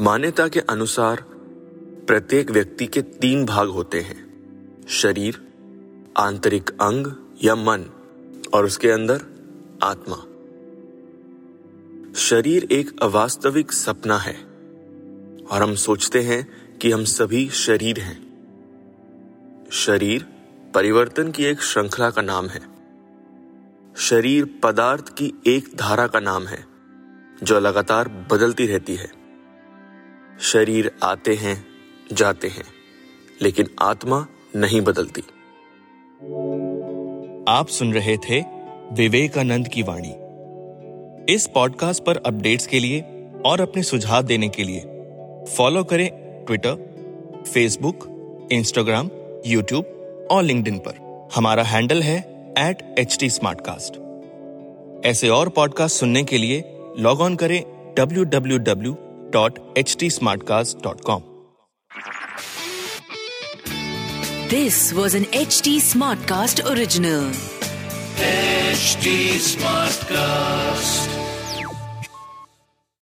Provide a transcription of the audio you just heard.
मान्यता के अनुसार प्रत्येक व्यक्ति के तीन भाग होते हैं। शरीर, आंतरिक अंग या मन, और उसके अंदर आत्मा। शरीर एक अवास्तविक सपना है, और हम सोचते हैं कि हम सभी शरीर हैं। शरीर परिवर्तन की एक श्रृंखला का नाम है। शरीर पदार्थ की एक धारा का नाम है, जो लगातार बदलती रहती है। शरीर आते हैं, जाते हैं, लेकिन आत्मा नहीं बदलती। आप सुन रहे थे विवेकानंद की वाणी। इस पॉडकास्ट पर अपडेट्स के लिए और अपने सुझाव देने के लिए फॉलो करें ट्विटर फेसबुक इंस्टाग्राम यूट्यूब और लिंक्डइन पर। हमारा हैंडल है एट एच टी ऐसे और पॉडकास्ट सुनने के लिए लॉग ऑन करें www.htsmartcast.com This was an HD Smartcast original. HD Smartcast.